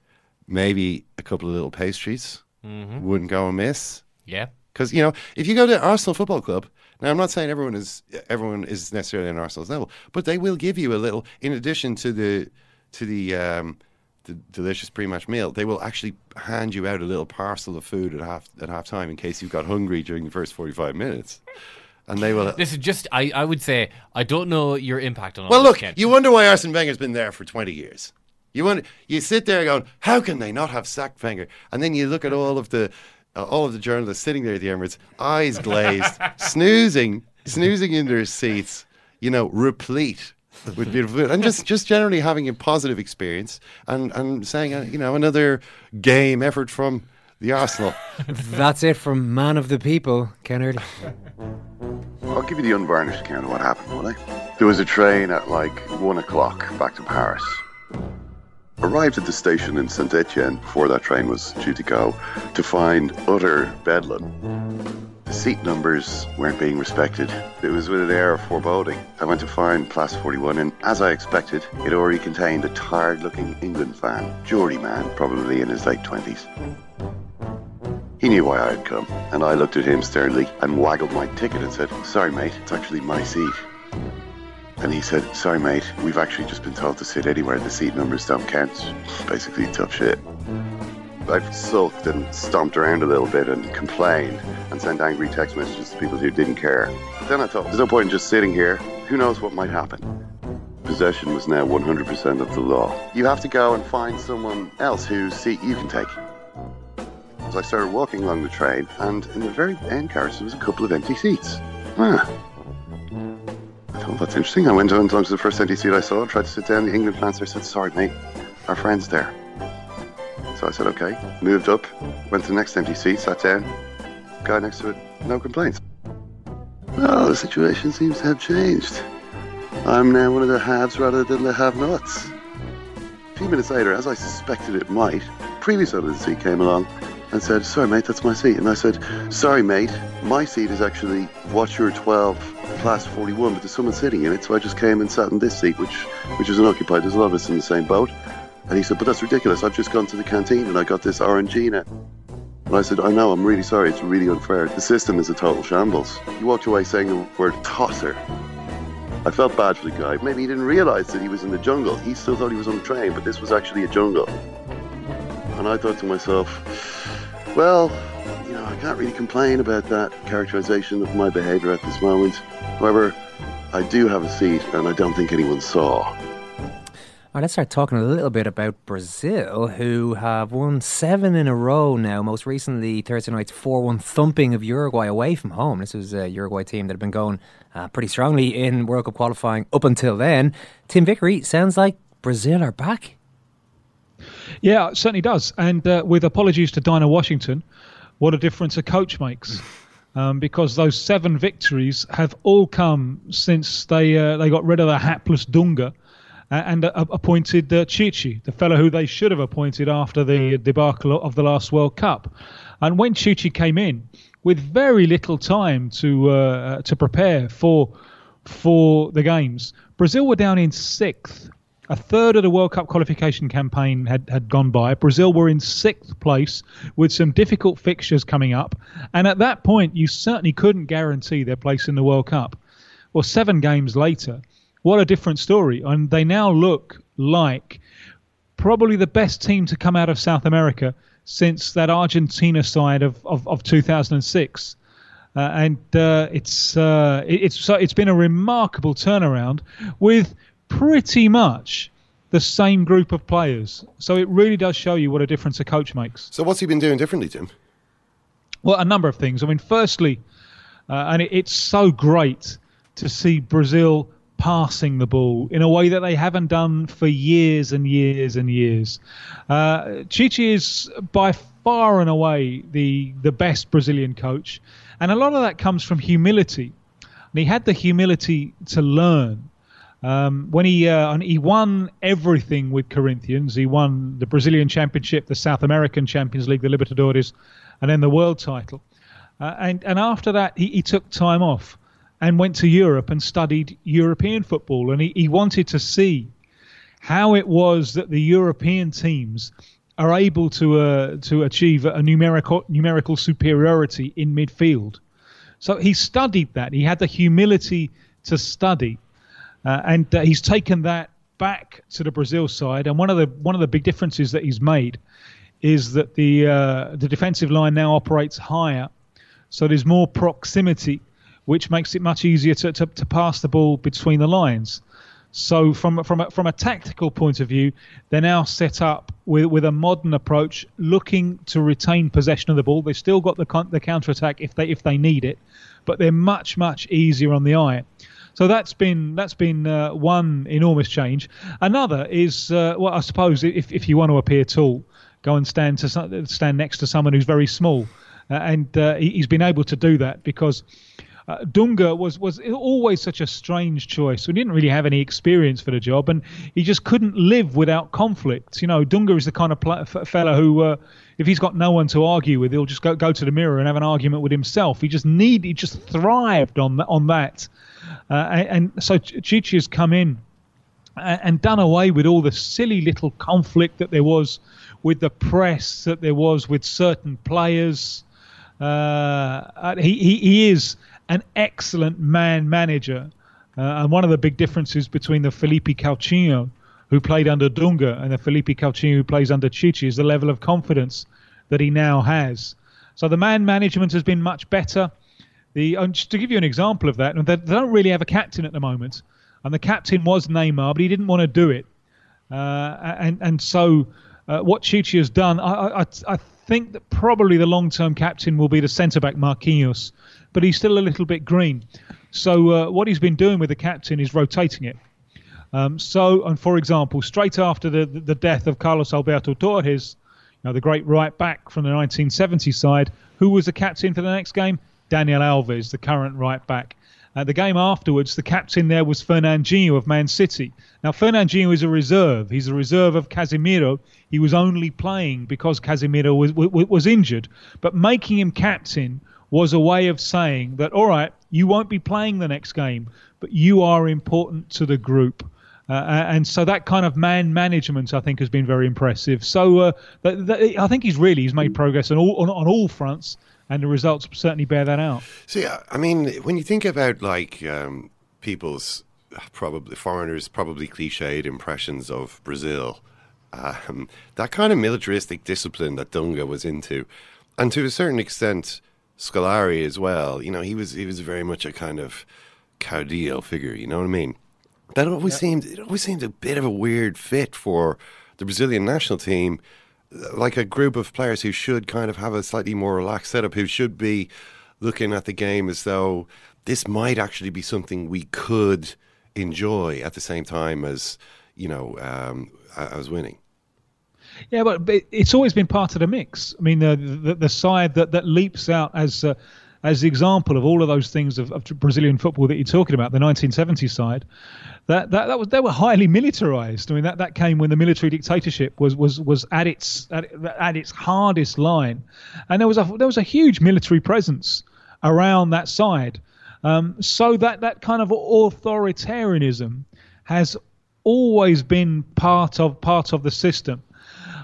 Maybe a couple of little pastries Mhm. wouldn't go amiss. Yeah. Because you know, if you go to Arsenal Football Club, now I'm not saying everyone is everyone is necessarily on Arsenal's level, but they will give you a little, in addition to the to the um, the delicious pre-match meal, they will actually hand you out a little parcel of food at half at half time in case you've got hungry during the first 45 minutes, and they will. This is just. I, I would say I don't know your impact on. all Well, look, Kent. you wonder why Arsene Wenger's been there for 20 years. You wonder, you sit there going, how can they not have sacked Wenger? And then you look at all of the uh, all of the journalists sitting there at the Emirates, eyes glazed, snoozing, snoozing in their seats, you know, replete with beautiful food, and just just generally having a positive experience, and and saying, uh, you know, another game effort from The Arsenal. That's it from Man of the People, Kennard. I'll give you the unvarnished account of what happened, will I? There was a train at like one o'clock back to Paris. Arrived at the station in Saint Etienne before that train was due to go to find utter bedlam. The seat numbers weren't being respected. It was with an air of foreboding. I went to find Place 41, and as I expected, it already contained a tired looking England fan, Geordie man, probably in his late 20s. He knew why I had come, and I looked at him sternly and waggled my ticket and said, Sorry, mate, it's actually my seat. And he said, Sorry, mate, we've actually just been told to sit anywhere. The seat numbers don't count. Basically, tough shit. I've sulked and stomped around a little bit and complained and sent angry text messages to people who didn't care. But then I thought, there's no point in just sitting here. Who knows what might happen? Possession was now 100% of the law. You have to go and find someone else whose seat you can take. So I started walking along the train, and in the very end carriage, there was a couple of empty seats. Huh. I thought, that's interesting. I went on to the first empty seat I saw, tried to sit down. The England fans there said, Sorry, mate, our friend's there. So I said, okay. Moved up, went to the next empty seat, sat down. Guy next to it, no complaints. Well, the situation seems to have changed. I'm now one of the haves rather than the have-nots. A few minutes later, as I suspected it might, previous owner of the seat came along and said, sorry mate, that's my seat. And I said, sorry mate, my seat is actually Watcher 12, Class 41, but there's someone sitting in it, so I just came and sat in this seat, which, which is unoccupied. There's a lot of us in the same boat. And he said, but that's ridiculous. I've just gone to the canteen and I got this Orangina. And I said, I know, I'm really sorry. It's really unfair. The system is a total shambles. He walked away saying the word tosser. I felt bad for the guy. Maybe he didn't realise that he was in the jungle. He still thought he was on a train, but this was actually a jungle. And I thought to myself, well, you know, I can't really complain about that characterization of my behaviour at this moment. However, I do have a seat and I don't think anyone saw. All right, let's start talking a little bit about Brazil, who have won seven in a row now. Most recently, Thursday night's 4 1 thumping of Uruguay away from home. This was a Uruguay team that had been going uh, pretty strongly in World Cup qualifying up until then. Tim Vickery, sounds like Brazil are back. Yeah, it certainly does. And uh, with apologies to Dinah Washington, what a difference a coach makes. Um, because those seven victories have all come since they uh, they got rid of the hapless Dunga and uh, appointed uh, Tite, the fellow who they should have appointed after the debacle of the last World Cup. And when Tite came in, with very little time to uh, to prepare for for the games, Brazil were down in sixth. A third of the World Cup qualification campaign had, had gone by. Brazil were in sixth place with some difficult fixtures coming up. And at that point, you certainly couldn't guarantee their place in the World Cup. Well, seven games later, what a different story. And they now look like probably the best team to come out of South America since that Argentina side of, of, of 2006. Uh, and uh, it's uh, it, it's so it's been a remarkable turnaround with pretty much the same group of players. So it really does show you what a difference a coach makes. So what's he been doing differently, Tim? Well, a number of things. I mean, firstly, uh, and it, it's so great to see Brazil passing the ball in a way that they haven't done for years and years and years. Uh, Tite is by far and away the the best Brazilian coach, and a lot of that comes from humility. And he had the humility to learn. Um, when he uh, he won everything with Corinthians, he won the Brazilian Championship, the South American Champions League, the Libertadores, and then the world title. Uh, and and after that, he, he took time off and went to Europe and studied European football. And he, he wanted to see how it was that the European teams are able to uh, to achieve a numerical numerical superiority in midfield. So he studied that. He had the humility to study, uh, and uh, he's taken that back to the Brazil side. And one of the one of the big differences that he's made is that the uh, the defensive line now operates higher, so there's more proximity which makes it much easier to, to, to pass the ball between the lines. So from from a, from a tactical point of view, they're now set up with with a modern approach, looking to retain possession of the ball. They've still got the the counter attack if they if they need it, but they're much much easier on the eye. So that's been that's been uh, one enormous change. Another is uh, well, I suppose if if you want to appear tall, go and stand to stand next to someone who's very small, uh, and uh, he, has been able to do that because. Uh, Dunga was was always such a strange choice. We didn't really have any experience for the job, and he just couldn't live without conflict. You know, Dunga is the kind of pl- fella who, uh, if he's got no one to argue with, he'll just go go to the mirror and have an argument with himself. He just need he just thrived on on that, uh, and, and so Tite has come in and done away with all the silly little conflict that there was with the press, that there was with certain players. Uh, he, he, he is an excellent man manager. Uh, and one of the big differences between the Felipe Coutinho, who played under Dunga, and the Felipe Coutinho who plays under Tite is the level of confidence that he now has. So the man management has been much better. The, just to give you an example of that, they don't really have a captain at the moment and the captain was Neymar, but he didn't want to do it. Uh, and and so uh, what Tite has done, I, I, I think that probably the long-term captain will be the centre back Marquinhos, but he's still a little bit green. So uh, what he's been doing with the captain is rotating it. Um, so, and for example, straight after the the death of Carlos Alberto Torres, you know, the great right back from the 1970 side, who was the captain for the next game? Daniel Alves, the current right back. Uh, the game afterwards, the captain there was Fernandinho of Man City. Now, Fernandinho is a reserve. He's a reserve of Casemiro. He was only playing because Casemiro was, was, was injured. But making him captain was a way of saying that, all right, you won't be playing the next game, but you are important to the group. Uh, and so that kind of man management, I think, has been very impressive. So uh, that, that, I think he's really he's made progress on all on, on all fronts and the results certainly bear that out. See, I mean, when you think about like um, people's probably foreigners probably cliched impressions of Brazil, um, that kind of militaristic discipline that Dunga was into, and to a certain extent, Scolari as well. You know, he was he was very much a kind of caudillo figure. You know what I mean? That always seemed it always seemed a bit of a weird fit for the Brazilian national team like a group of players who should kind of have a slightly more relaxed setup, who should be looking at the game as though this might actually be something we could enjoy at the same time as you know um, as winning. Yeah, but, it's always been part of the mix. I mean, the the, the side that, that leaps out as uh, as the example of all of those things of, of Brazilian football that you're talking about, the 1970 side, that, that, that was they were highly militarized. I mean, that, that came when the military dictatorship was was was at its at, at its hardest line, and there was a there was a huge military presence around that side. Um, so that that kind of authoritarianism has always been part of part of the system.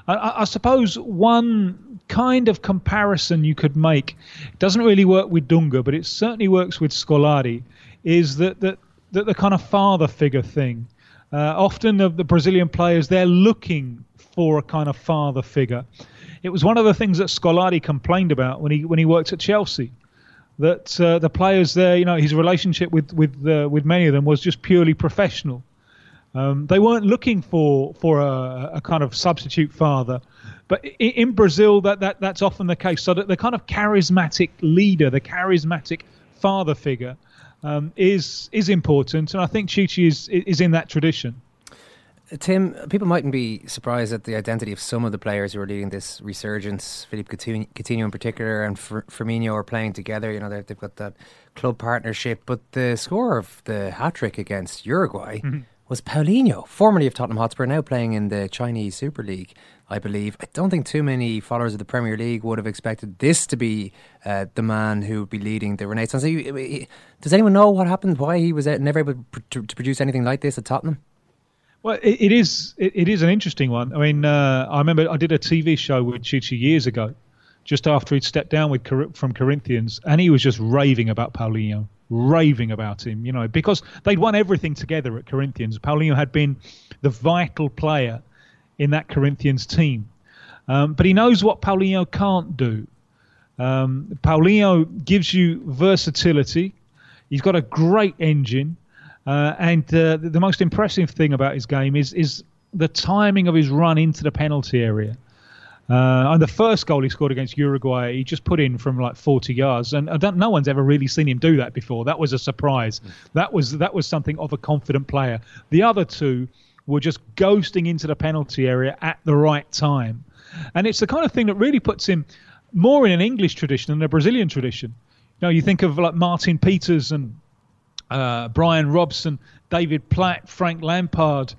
I, I, suppose one kind of comparison you could make doesn't really work with Dunga, but it certainly works with Scolari. Is that that the, the kind of father figure thing. Uh, often the, the Brazilian players they're looking for a kind of father figure. It was one of the things that Scolari complained about when he when he worked at Chelsea. That uh, the players there, you know, his relationship with with uh, with many of them was just purely professional. Um, they weren't looking for for a, a, kind of substitute father, but in, in Brazil that, that that's often the case. So the kind of charismatic leader, the charismatic father figure, um, is is important, and I think Tite is is in that tradition. Tim, people mightn't be surprised at the identity of some of the players who are leading this resurgence. Philippe Coutinho, in particular, and Firmino are playing together. You know, they've got that club partnership. But the score of the hat trick against Uruguay mm-hmm. Was Paulinho, formerly of Tottenham Hotspur, now playing in the Chinese Super League. I believe. I don't think too many followers of the Premier League would have expected this to be uh, the man who would be leading the Renaissance. Does anyone know what happened? Why he was never able to, to produce anything like this at Tottenham? Well, it, it is it, it is an interesting one. I mean, uh, I remember I did a TV show with Tite years ago, just after he'd stepped down with from Corinthians, and he was just raving about Paulinho, raving about him. You know, because they'd won everything together at Corinthians. Paulinho had been the vital player in that Corinthians team. Um, but he knows what Paulinho can't do. Um, Paulinho gives you versatility. He's got a great engine, uh, and uh, the, most impressive thing about his game is is the timing of his run into the penalty area. Uh, and the first goal he scored against Uruguay, he just put in from like 40 yards, and no one's ever really seen him do that before. That was a surprise. That was that was something of a confident player. The other two were just ghosting into the penalty area at the right time. and it's the kind of thing that really puts him more in an English tradition than a Brazilian tradition. You know, you think of like Martin Peters and uh, Brian Robson, David Platt, Frank Lampard.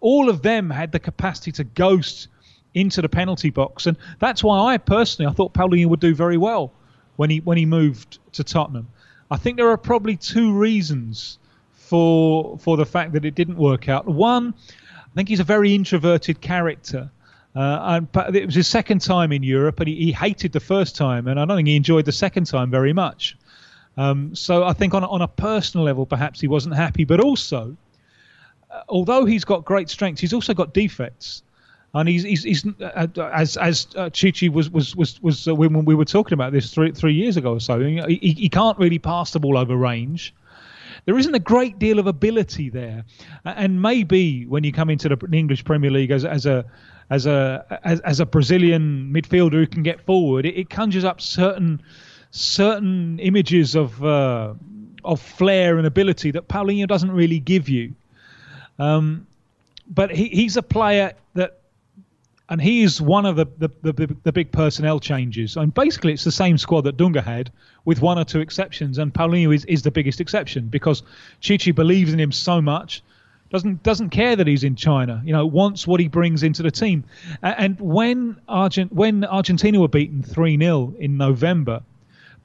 All of them had the capacity to ghost into the penalty box, and that's why I personally I thought Paulinho would do very well when he when he moved to Tottenham. I think there are probably two reasons for for the fact that it didn't work out. One, I think he's a very introverted character. Uh, and it was his second time in Europe, and he, he, hated the first time, and I don't think he enjoyed the second time very much. Um, so I think on on a personal level, perhaps he wasn't happy, but also, uh, although he's got great strengths, he's also got defects and he's he's, he's uh, as as uh, Tite was was was was uh, when we were talking about this three three years ago or so. He, he can't really pass the ball over range. There isn't a great deal of ability there, and maybe when you come into the English Premier League as as a as a as, as a Brazilian midfielder who can get forward, it, it conjures up certain certain images of uh, of flair and ability that Paulinho doesn't really give you. Um, but he, he's a player that and he is one of the, the, the, the, big personnel changes. And basically, it's the same squad that Dunga had, with one or two exceptions. And Paulinho is, is the biggest exception because Tite believes in him so much, doesn't doesn't care that he's in China. You know, wants what he brings into the team. And when Argent when Argentina were beaten three 0 in November,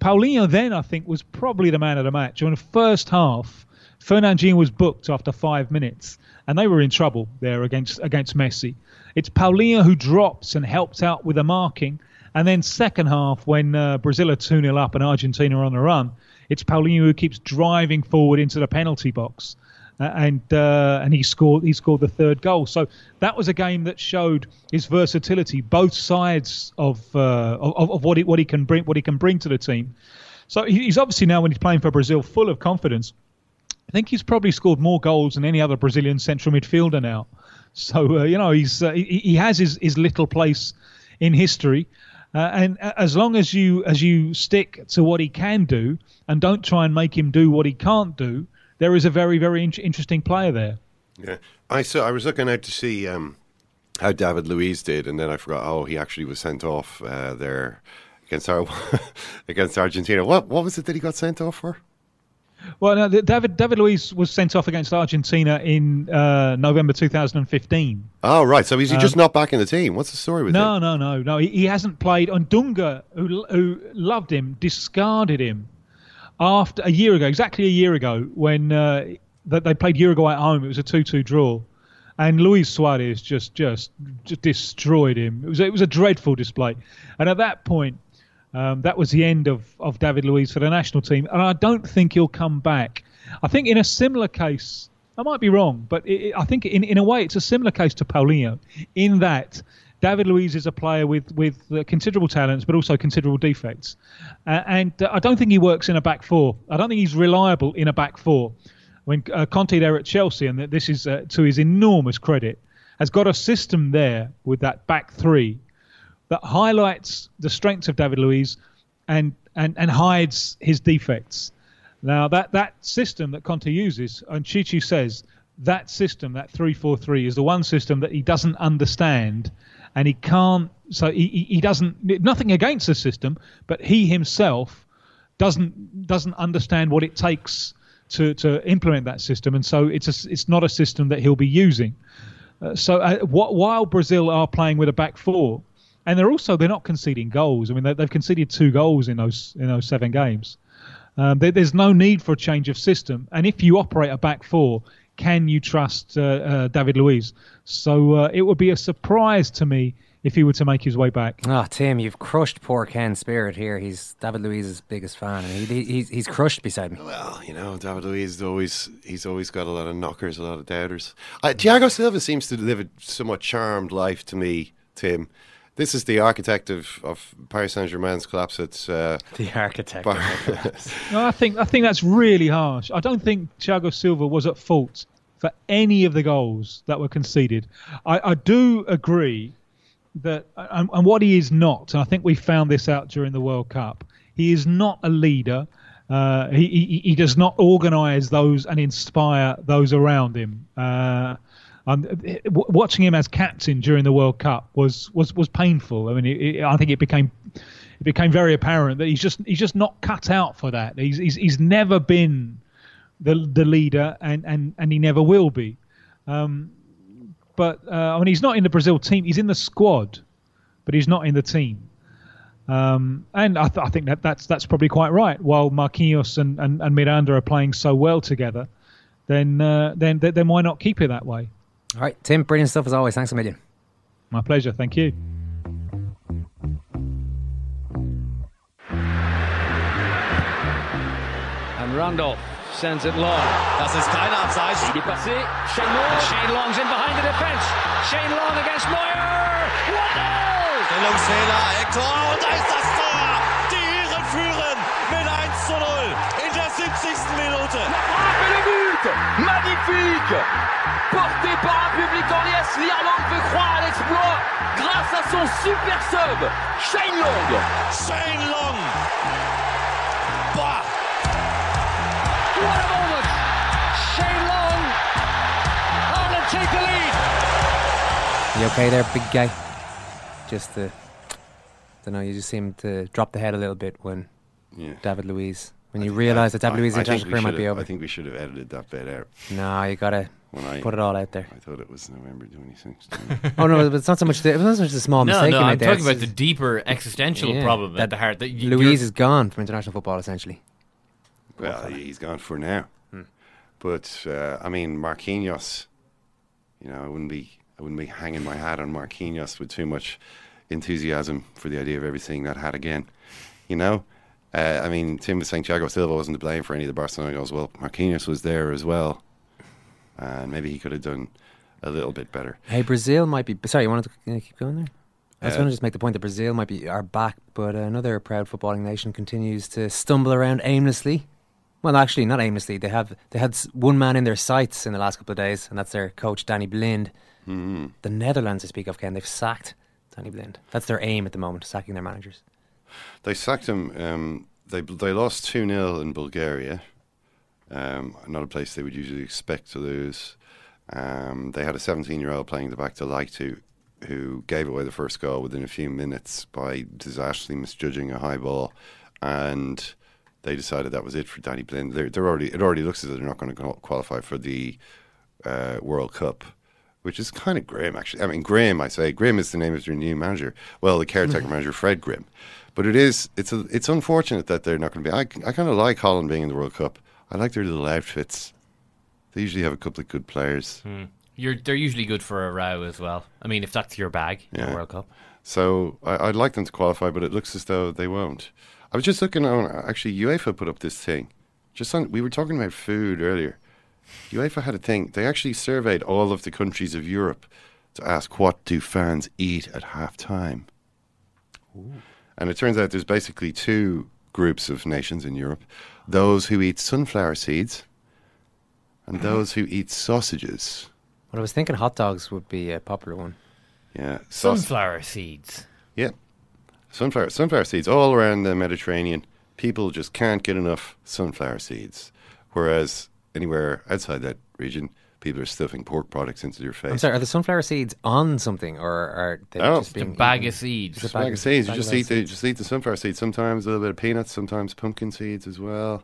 Paulinho then I think was probably the man of the match. In the first half, Fernandinho was booked after five minutes, and they were in trouble there against against Messi. It's Paulinho who drops and helps out with the marking. And then second half, when uh, Brazil are 2 0 up and Argentina are on the run, it's Paulinho who keeps driving forward into the penalty box. Uh, and uh, and he scored he scored the third goal. So that was a game that showed his versatility, both sides of uh, of, of what he what he can bring what he can bring to the team. So he's obviously now when he's playing for Brazil full of confidence. I think he's probably scored more goals than any other Brazilian central midfielder now. So uh, you know he's uh, he, he, has his, his little place in history, uh, and as long as you as you stick to what he can do and don't try and make him do what he can't do, there is a very very in- interesting player there. Yeah, I saw. I was looking out to see um, how David Luiz did, and then I forgot. Oh, he actually was sent off uh, there against our against Argentina. What what was it that he got sent off for? Well, no, David David Luiz was sent off against Argentina in uh, November 2015. Oh, right. So is he um, just not back in the team? What's the story with no, him? No, no, no, no. He, he hasn't played. And Dunga, who, who loved him, discarded him after a year ago, exactly a year ago, when uh, that they played Uruguay at home. It was a 2-2 draw, and Luis Suarez just just just destroyed him. It was it was a dreadful display, and at that point um, that was the end of, of David Luiz for the national team, and I don't think he'll come back. I think in a similar case, I might be wrong, but it, I think in, in a way it's a similar case to Paulinho, in that David Luiz is a player with with uh, considerable talents, but also considerable defects, uh, and uh, I don't think he works in a back four. I don't think he's reliable in a back four. When uh, Conte there at Chelsea, and this is uh, to his enormous credit, has got a system there with that back three that highlights the strengths of David Luiz and, and, and hides his defects. Now, that, that system that Conte uses, and Tite says that system, that 343, is the one system that he doesn't understand and he can't, so he, he doesn't, nothing against the system, but he himself doesn't, doesn't understand what it takes to, to implement that system. And so it's, a, it's not a system that he'll be using. Uh, so uh, while Brazil are playing with a back four, and they're also they're not conceding goals. I mean, they, have conceded two goals in those in those seven games. Um, there, there's no need for a change of system, and if you operate a back four, can you trust uh, uh, David Luiz? So uh, it would be a surprise to me if he were to make his way back. Ah, oh, Tim, you've crushed poor Ken's spirit here. He's David Luiz's biggest fan, and he, he's he's crushed beside me. Well, you know, David Luiz is always he's always got a lot of knockers, a lot of doubters. Uh, Thiago Silva seems to live a somewhat charmed life to me, Tim. This is the architect of, of Paris Saint Germain's collapse. It's uh, the architect. Bar- no, I think I think that's really harsh. I don't think Thiago Silva was at fault for any of the goals that were conceded. I, I do agree that, and, and, what he is not, and I think we found this out during the World Cup. He is not a leader. Uh, he, he, he does not organise those and inspire those around him. Uh, Um, watching him as captain during the World Cup was was was painful. I mean, it, it, I think it became it became very apparent that he's just he's just not cut out for that. He's he's, he's never been the the leader, and, and, and he never will be. Um, but uh, I mean, he's not in the Brazil team. He's in the squad, but he's not in the team. Um, and I, th- I think that that's that's probably quite right. While Marquinhos and, and, and Miranda are playing so well together, then uh, then then why not keep it that way? All right, Tim, brilliant stuff as always. Thanks a million. My pleasure. Thank you. And Randolph sends it long. Das ist kein Abseits. Il est passé. Shane Long. Shane Long's in behind the defense. Shane Long against Neuer. What goal! Stellungsfehler, Hector. Und da ist das Tor. Die Iren führen mit 1 zu 0 in der 70. Minute. Le but Magnifique Porté par un public en liesse, l'Irlande peut croire à l'exploit grâce à son super sub, Shane Long. Shane Long. Boah. What a moment! Shane Long. Ireland take the lead. You okay there, big guy? Just I don't know. You just seem to drop the head a little bit when Yeah. David Luiz. When you realise that David I- Luiz's I international career might be have- over. I think we should have edited that bit out. No, you gotta When I- put it all out there. I thought it was November 26th. oh no, but it's not so much. The, it's not so much the small No, mistake. no, you made I'm there. talking It's- about the deeper existential Yeah, problem at the heart. That you- Luiz is gone from international football essentially. Well, he's gone for now. Hmm. But uh, I mean, Marquinhos. You know, I wouldn't be I wouldn't be hanging my hat on Marquinhos with too much enthusiasm for the idea of ever seeing that hat again. You know, uh, I mean, Tim was saying Santiago Silva wasn't to blame for any of the Barcelona goals. Well, Marquinhos was there as well, and maybe he could have done a little bit better. Hey, Brazil might be. Sorry, you wanted to keep going there? I was Uh, going to just make the point that Brazil might be are back, but another proud footballing nation continues to stumble around aimlessly. Well, actually, not aimlessly. They have they had one man in their sights in the last couple of days, and that's their coach Danny Blind. Mm-hmm. The Netherlands, I speak of, Ken, they've sacked Danny Blind. That's their aim at the moment, sacking their managers. They sacked him. Um, they they lost two 0 in Bulgaria. Um, not a place they would usually expect to lose. Um, they had a 17 year old playing the back to like to, who gave away the first goal within a few minutes by disastrously misjudging a high ball, and they decided that was it for Danny Blind. They're, they're already it already looks as though they're not going to qualify for the uh, World Cup. Which is kind of grim, actually. I mean, Grim. I say Grim is the name of their new manager. Well, the caretaker manager, Fred Grim. But it is it's a, it's unfortunate that they're not going to be. I, I kind of like Holland being in the World Cup. I like their little outfits. They usually have a couple of good players. Hmm. You're, they're usually good for a row as well. I mean, if that's your bag in the World Cup. So I, I'd like them to qualify, but it looks as though they won't. I was just looking on. Actually, UEFA put up this thing. Just on, we were talking about food earlier. UEFA had a thing. They actually surveyed all of the countries of Europe to ask what do fans eat at half time. And it turns out there's basically two groups of nations in Europe: those who eat sunflower seeds, and mm-hmm. those who eat sausages. Well, I was thinking hot dogs would be a popular one. Yeah, saus- Sunflower seeds. Yeah. Sunflower sunflower seeds all around the Mediterranean. People just can't get enough sunflower seeds. Whereas anywhere outside that region, people are stuffing pork products into their face. I'm sorry, are the sunflower seeds on something, or are they Oh, just it's a bag eaten? of seeds. It's a Just bag of seeds. You just eat of the just eat the sunflower seeds. Sometimes a little bit of peanuts. Sometimes pumpkin seeds as well.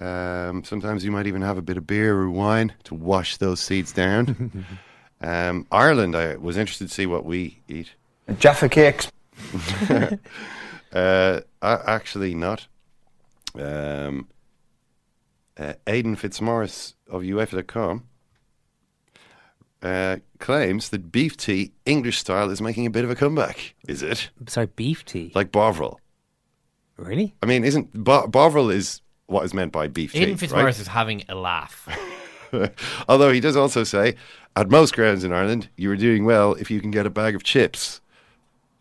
Um, sometimes you might even have a bit of beer or wine to wash those seeds down. um, Ireland, I was interested to see what we eat. Jaffa cakes. uh, actually, not. Um, uh, Aidan Fitzmaurice of UEFA.com uh, claims that beef tea, English style, is making a bit of a comeback. Is it? Sorry, beef tea. Like Bovril. Really? I mean, isn't Bo- Bovril is what is meant by beef tea? Aidan Fitzmaurice right? is having a laugh. Although he does also say, at most grounds in Ireland, you are doing well if you can get a bag of chips.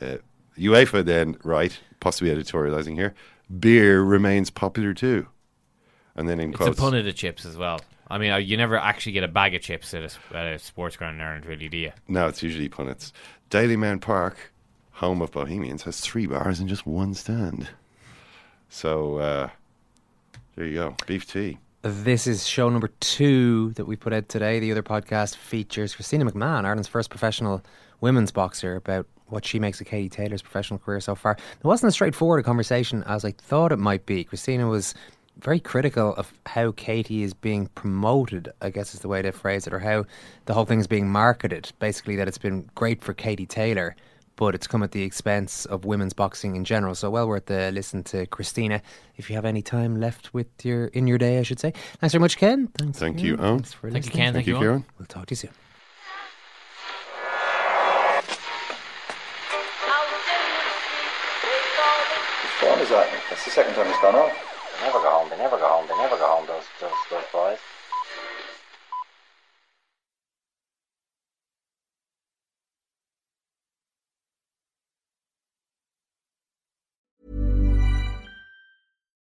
Uh, UEFA then, right, possibly editorializing here, beer remains popular too. And then in It's quotes, a pun of chips as well. I mean, uh, you never actually get a bag of chips at a, s- at a sports ground in Ireland, really, do you? no, it's usually punnets. Dalymount Park, home of Bohemians, has three bars and just one stand. So uh, there you go, beef tea. This is show number two that we put out today. The other podcast features Christina McMahon, Ireland's first professional women's boxer, about what she makes of Katie Taylor's professional career so far. It wasn't as straightforward a conversation as I thought it might be. Christina was very critical of how Katie is being promoted, I guess is the way to phrase it, or how the whole thing is being marketed. Basically, that it's been great for Katie Taylor, but it's come at the expense of women's boxing in general. So, well worth a listen to Christina if you have any time left with your in your day, I should say. Thanks very much, Ken. Thanks Thank you, Eoin. Thanks for Thank you. Ken. Thank you, Eoin. Ciaran. We'll talk to you soon. Whose phone is that? That's the second time it's gone off. Never go home. They never go home. They never go home. Those those those